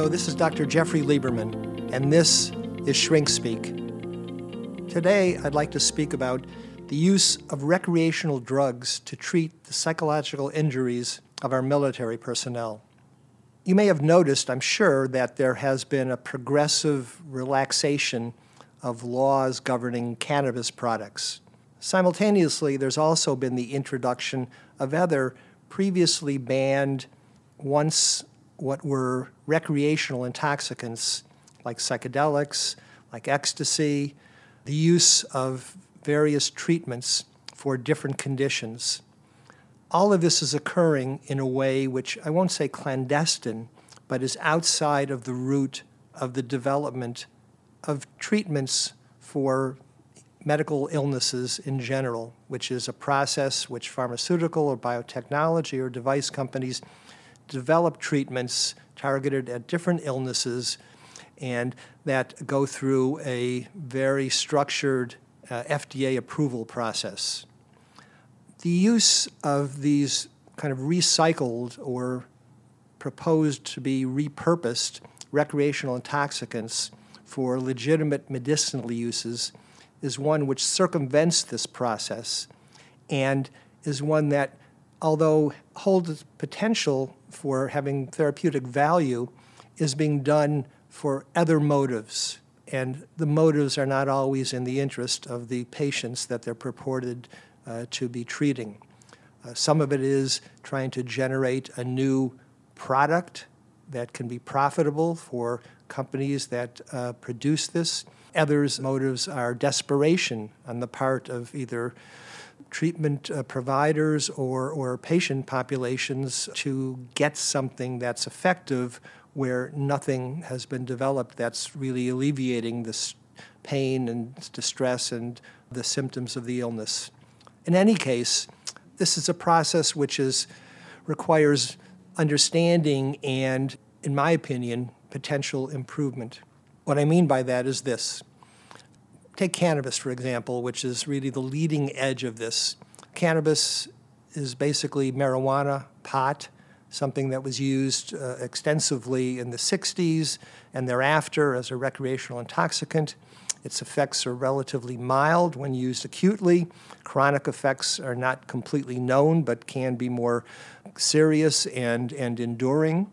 Hello, this is Dr. Jeffrey Lieberman, and this is Shrink Speak. Today, I'd like to speak about the use of recreational drugs to treat the psychological injuries of our military personnel. You may have noticed, I'm sure, that there has been a progressive relaxation of laws governing cannabis products. Simultaneously, there's also been the introduction of other previously banned, once what were recreational intoxicants like psychedelics, like ecstasy, the use of various treatments for different conditions. All of this is occurring in a way which I won't say clandestine, but is outside of the route of the development of treatments for medical illnesses in general, which is a process which pharmaceutical or biotechnology or device companies develop treatments targeted at different illnesses and that go through a very structured uh, FDA approval process. The use of these kind of recycled or proposed to be repurposed recreational intoxicants for legitimate medicinal uses is one which circumvents this process and is one that, although holds potential for having therapeutic value, is being done for other motives. And the motives are not always in the interest of the patients that they're purported uh, to be treating. Uh, some of it is trying to generate a new product that can be profitable for companies that uh, produce this. Others' motives are desperation on the part of either treatment uh, providers or, or patient populations to get something that's effective where nothing has been developed that's really alleviating this pain and distress and the symptoms of the illness. In any case, this is a process which is, requires understanding and, in my opinion, potential improvement. What I mean by that is this take cannabis, for example, which is really the leading edge of this. Cannabis is basically marijuana, pot, something that was used uh, extensively in the 60s and thereafter as a recreational intoxicant. Its effects are relatively mild when used acutely. Chronic effects are not completely known but can be more serious and, and enduring.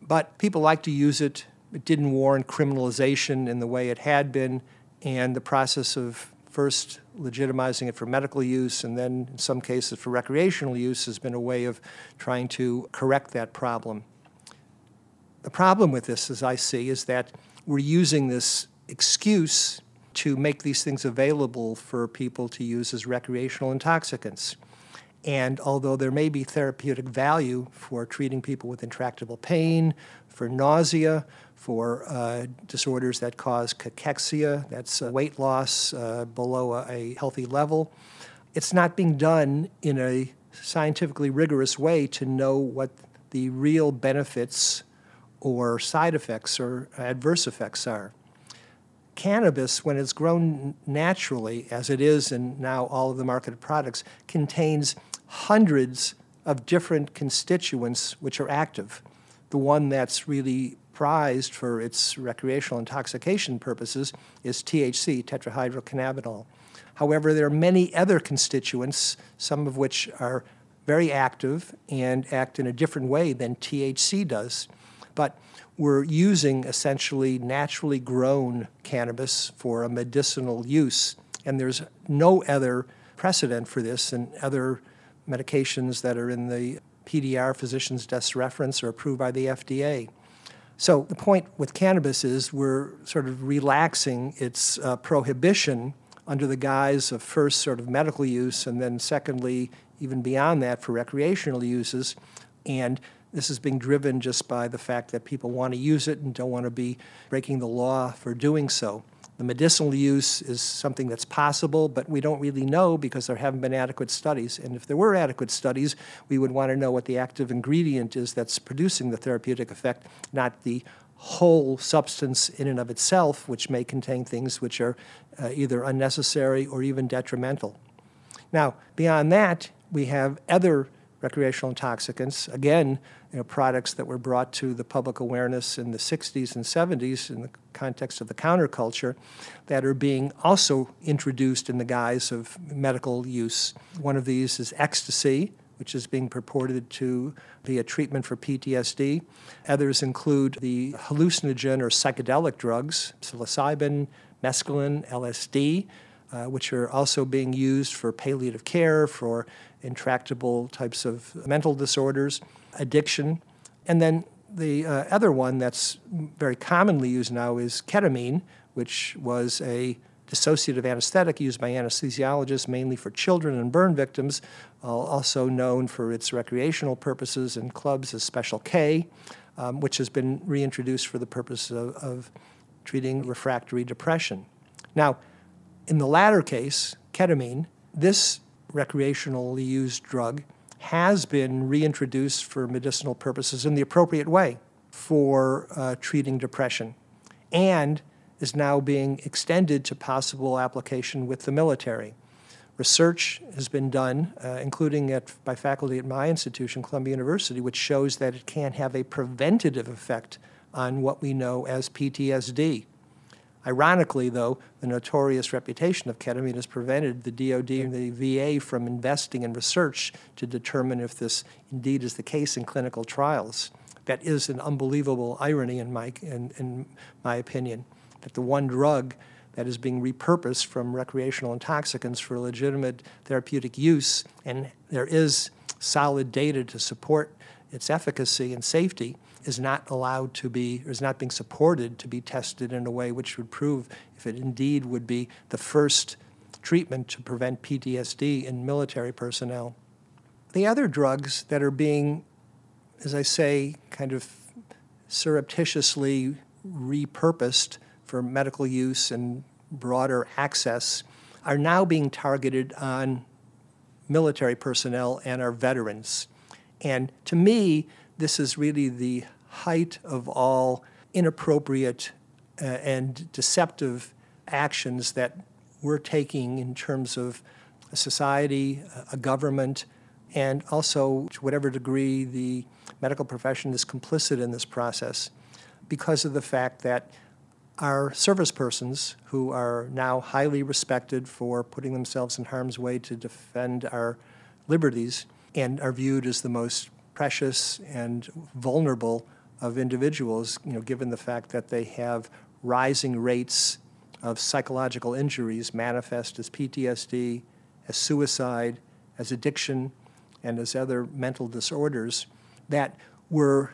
But people like to use it. It didn't warrant criminalization in the way it had been, and the process of first legitimizing it for medical use and then, in some cases, for recreational use has been a way of trying to correct that problem. The problem with this, as I see, is that we're using this excuse to make these things available for people to use as recreational intoxicants. And although there may be therapeutic value for treating people with intractable pain, for nausea, for uh, disorders that cause cachexia, that's uh, weight loss uh, below a, a healthy level, it's not being done in a scientifically rigorous way to know what the real benefits or side effects or adverse effects are. Cannabis, when it's grown naturally, as it is in now all of the marketed products, contains hundreds of different constituents which are active. The one that's really prized for its recreational intoxication purposes is THC, tetrahydrocannabinol. However, there are many other constituents, some of which are very active and act in a different way than THC does. But we're using essentially naturally grown cannabis for a medicinal use, and there's no other precedent for this in other medications that are in the PDR physician's desk reference or approved by the FDA. So the point with cannabis is we're sort of relaxing its uh, prohibition under the guise of first sort of medical use and then secondly even beyond that for recreational uses and this is being driven just by the fact that people want to use it and don't want to be breaking the law for doing so. The medicinal use is something that's possible, but we don't really know because there haven't been adequate studies. And if there were adequate studies, we would want to know what the active ingredient is that's producing the therapeutic effect, not the whole substance in and of itself, which may contain things which are uh, either unnecessary or even detrimental. Now, beyond that, we have other recreational intoxicants. Again, you know, products that were brought to the public awareness in the 60s and 70s in the context of the counterculture that are being also introduced in the guise of medical use. One of these is ecstasy, which is being purported to be a treatment for PTSD. Others include the hallucinogen or psychedelic drugs, psilocybin, mescaline, LSD, uh, which are also being used for palliative care, for intractable types of mental disorders, addiction. And then the uh, other one that's very commonly used now is ketamine, which was a dissociative anesthetic used by anesthesiologists mainly for children and burn victims, uh, also known for its recreational purposes in clubs as Special K, um, which has been reintroduced for the purpose of, of treating refractory depression. Now, in the latter case, ketamine, this recreationally used drug has been reintroduced for medicinal purposes in the appropriate way for uh, treating depression and is now being extended to possible application with the military. Research has been done, uh, including at, by faculty at my institution, Columbia University, which shows that it can have a preventative effect on what we know as PTSD. Ironically, though, the notorious reputation of ketamine has prevented the DoD and the VA from investing in research to determine if this indeed is the case in clinical trials. That is an unbelievable irony, in my, in, in my opinion, that the one drug that is being repurposed from recreational intoxicants for legitimate therapeutic use, and there is solid data to support its efficacy and safety, is not allowed to be, or is not being supported to be tested in a way which would prove if it indeed would be the first treatment to prevent PTSD in military personnel. The other drugs that are being, as I say, kind of surreptitiously repurposed for medical use and broader access are now being targeted on military personnel and our veterans. And to me, this is really the height of all inappropriate uh, and deceptive actions that we're taking in terms of a society, a government, and also to whatever degree the medical profession is complicit in this process because of the fact that our service persons, who are now highly respected for putting themselves in harm's way to defend our liberties and are viewed as the most precious and vulnerable of individuals, you know, given the fact that they have rising rates of psychological injuries manifest as PTSD, as suicide, as addiction, and as other mental disorders, that we're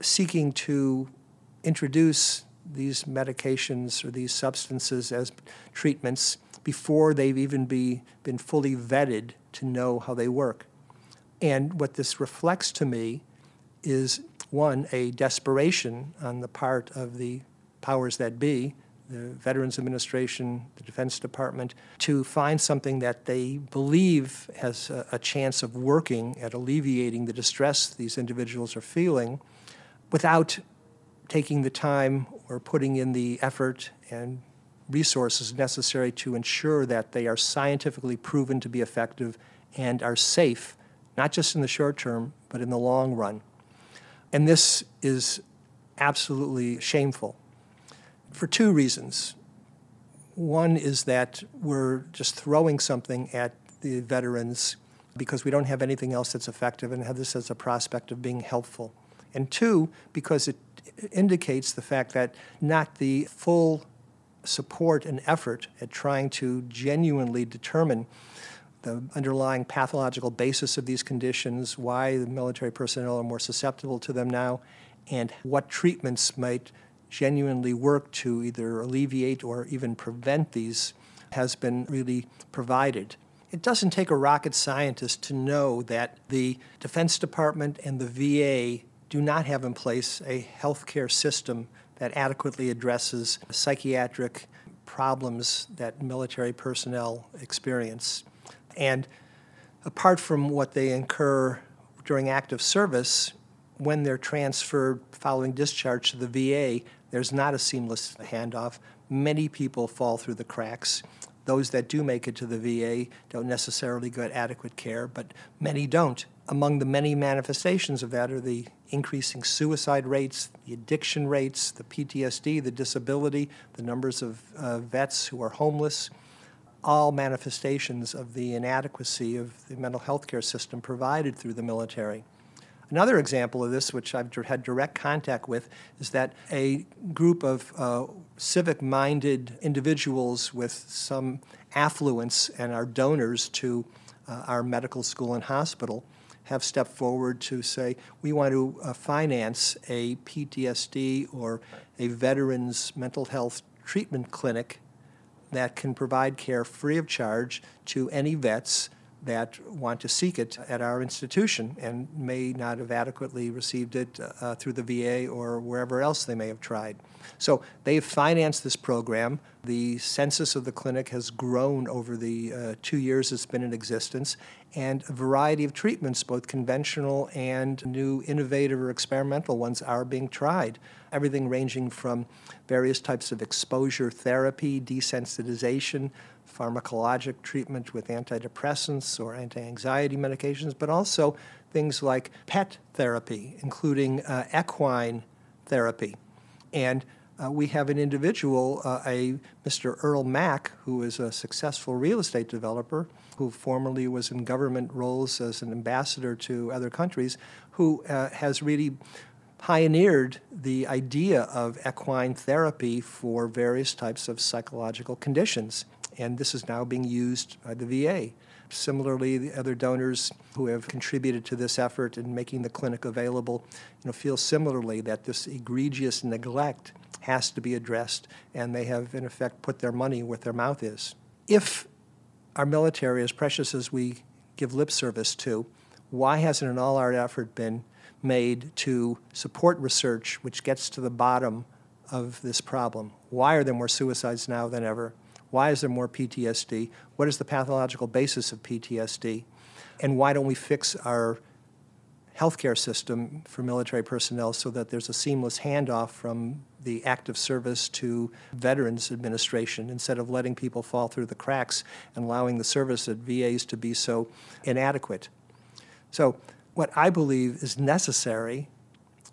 seeking to introduce these medications or these substances as treatments before they've even be, been fully vetted to know how they work. And what this reflects to me is one, a desperation on the part of the powers that be, the Veterans Administration, the Defense Department, to find something that they believe has a, a, chance of working at alleviating the distress these individuals are feeling without taking the time or putting in the effort and resources necessary to ensure that they are scientifically proven to be effective and are safe, not just in the short term, but in the long run. And this is absolutely shameful for two reasons. One is that we're just throwing something at the veterans because we don't have anything else that's effective and have this as a prospect of being helpful. And two, because it indicates the fact that not the full support and effort at trying to genuinely determine the underlying pathological basis of these conditions, why the military personnel are more susceptible to them now, and what treatments might genuinely work to either alleviate or even prevent these has been really provided. It doesn't take a rocket scientist to know that the Defense Department and the VA do not have in place a healthcare system that adequately addresses psychiatric problems that military personnel experience. And apart from what they incur during active service, when they're transferred following discharge to the VA, there's not a seamless handoff. Many people fall through the cracks. Those that do make it to the VA don't necessarily get adequate care, but many don't. Among the many manifestations of that are the increasing suicide rates, the addiction rates, the PTSD, the disability, the numbers of uh, vets who are homeless, all manifestations of the inadequacy of the mental health care system provided through the military. Another example of this, which I've had direct contact with, is that a group of uh, civic minded individuals with some affluence and are donors to uh, our medical school and hospital have stepped forward to say we want to uh, finance a PTSD or a veterans mental health treatment clinic that can provide care free of charge to any vets that want to seek it at our institution and may not have adequately received it uh, through the VA or wherever else they may have tried. So they've financed this program. The census of the clinic has grown over the uh, two years it's been in existence, and a variety of treatments, both conventional and new innovative or experimental ones, are being tried. Everything ranging from various types of exposure therapy, desensitization, pharmacologic treatment with antidepressants or anti anxiety medications, but also things like pet therapy, including uh, equine therapy. And uh, we have an individual, uh, a Mr. Earle Mack, who is a successful real estate developer, who formerly was in government roles as an ambassador to other countries, who uh, has really pioneered the idea of equine therapy for various types of psychological conditions and this is now being used by the VA. Similarly, the other donors who have contributed to this effort in making the clinic available you know, feel similarly that this egregious neglect has to be addressed, and they have, in effect, put their money where their mouth is. If our military, as precious as we give lip service to, why hasn't an all out effort been made to support research which gets to the bottom of this problem? Why are there more suicides now than ever? Why is there more PTSD? What is the pathological basis of PTSD? And why don't we fix our healthcare system for military personnel so that there's a seamless handoff from the active service to Veterans Administration instead of letting people fall through the cracks and allowing the service at VAs to be so inadequate. So, what I believe is necessary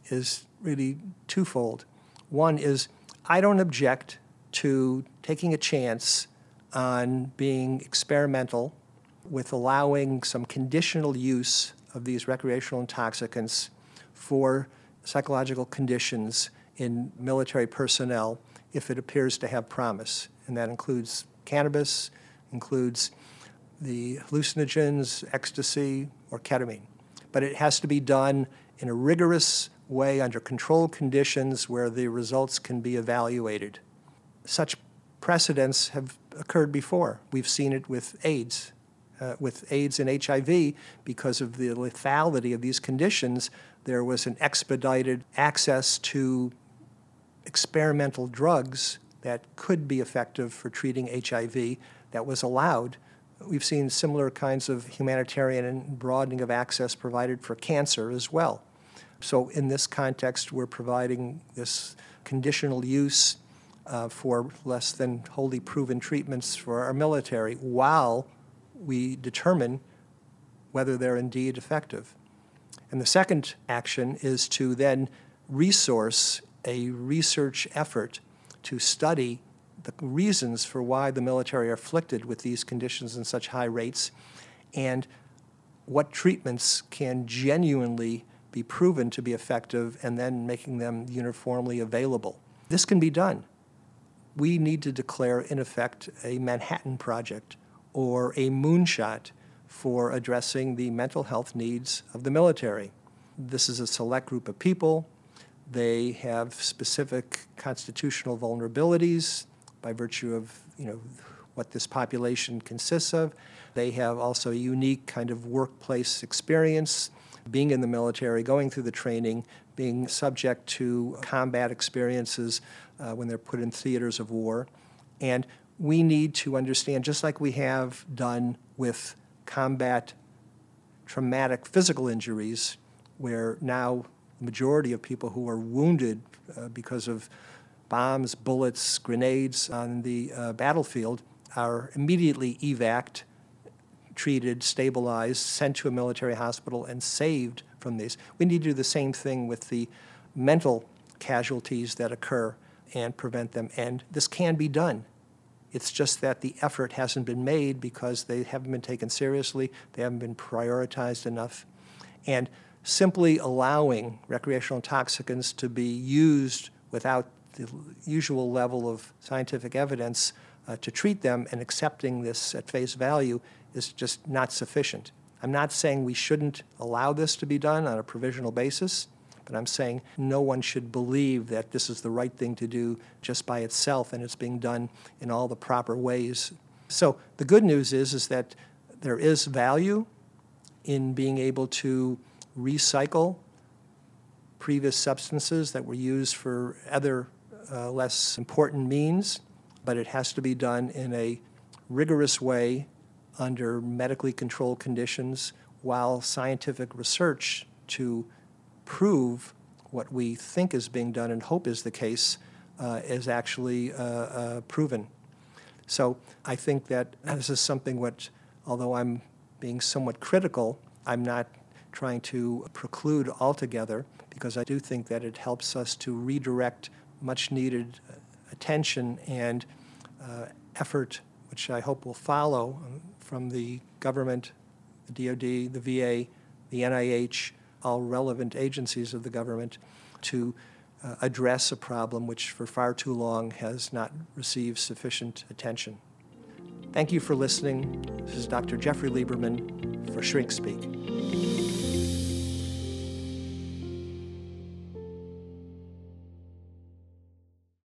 is really twofold. One is I don't object to taking a chance on being experimental with allowing some conditional use of these recreational intoxicants for psychological conditions in military personnel if it appears to have promise. And that includes cannabis, includes the hallucinogens, ecstasy, or ketamine. But it has to be done in a rigorous way under controlled conditions where the results can be evaluated such precedents have occurred before. We've seen it with AIDS. Uh, with AIDS and HIV, because of the lethality of these conditions, there was an expedited access to experimental drugs that could be effective for treating HIV that was allowed. We've seen similar kinds of humanitarian and broadening of access provided for cancer as well. So, in this context, we're providing this conditional use uh, for less than wholly proven treatments for our military while we determine whether they're indeed effective. And the second action is to then resource a research effort to study the reasons for why the military are afflicted with these conditions in such high rates and what treatments can genuinely be proven to be effective and then making them uniformly available. This can be done we need to declare, in effect, a Manhattan Project or a moonshot for addressing the mental health needs of the military. This is a select group of people. They have specific constitutional vulnerabilities by virtue of you know, what this population consists of. They have also a unique kind of workplace experience, being in the military, going through the training, being subject to combat experiences uh, when they're put in theaters of war. And we need to understand, just like we have done with combat traumatic physical injuries, where now the majority of people who are wounded uh, because of bombs, bullets, grenades on the uh, battlefield are immediately evac'd, treated, stabilized, sent to a military hospital, and saved from these. We need to do the same thing with the mental casualties that occur and prevent them. And this can be done. It's just that the effort hasn't been made because they haven't been taken seriously, they haven't been prioritized enough. And simply allowing recreational intoxicants to be used without the usual level of scientific evidence uh, to treat them and accepting this at face value is just not sufficient. I'm not saying we shouldn't allow this to be done on a provisional basis, but I'm saying no one should believe that this is the right thing to do just by itself and it's being done in all the proper ways. So the good news is, is that there is value in being able to recycle previous substances that were used for other uh, less important means, but it has to be done in a rigorous way under medically controlled conditions while scientific research to prove what we think is being done and hope is the case uh, is actually uh, uh, proven. So I think that this is something which, although I'm being somewhat critical, I'm not trying to preclude altogether because I do think that it helps us to redirect much needed attention and uh, effort, which I hope will follow um, from the government, the DoD, the VA, the NIH, all relevant agencies of the government to uh, address a problem which for far too long has not received sufficient attention. Thank you for listening. This is Dr. Jeffrey Lieberman for Shrink Speak.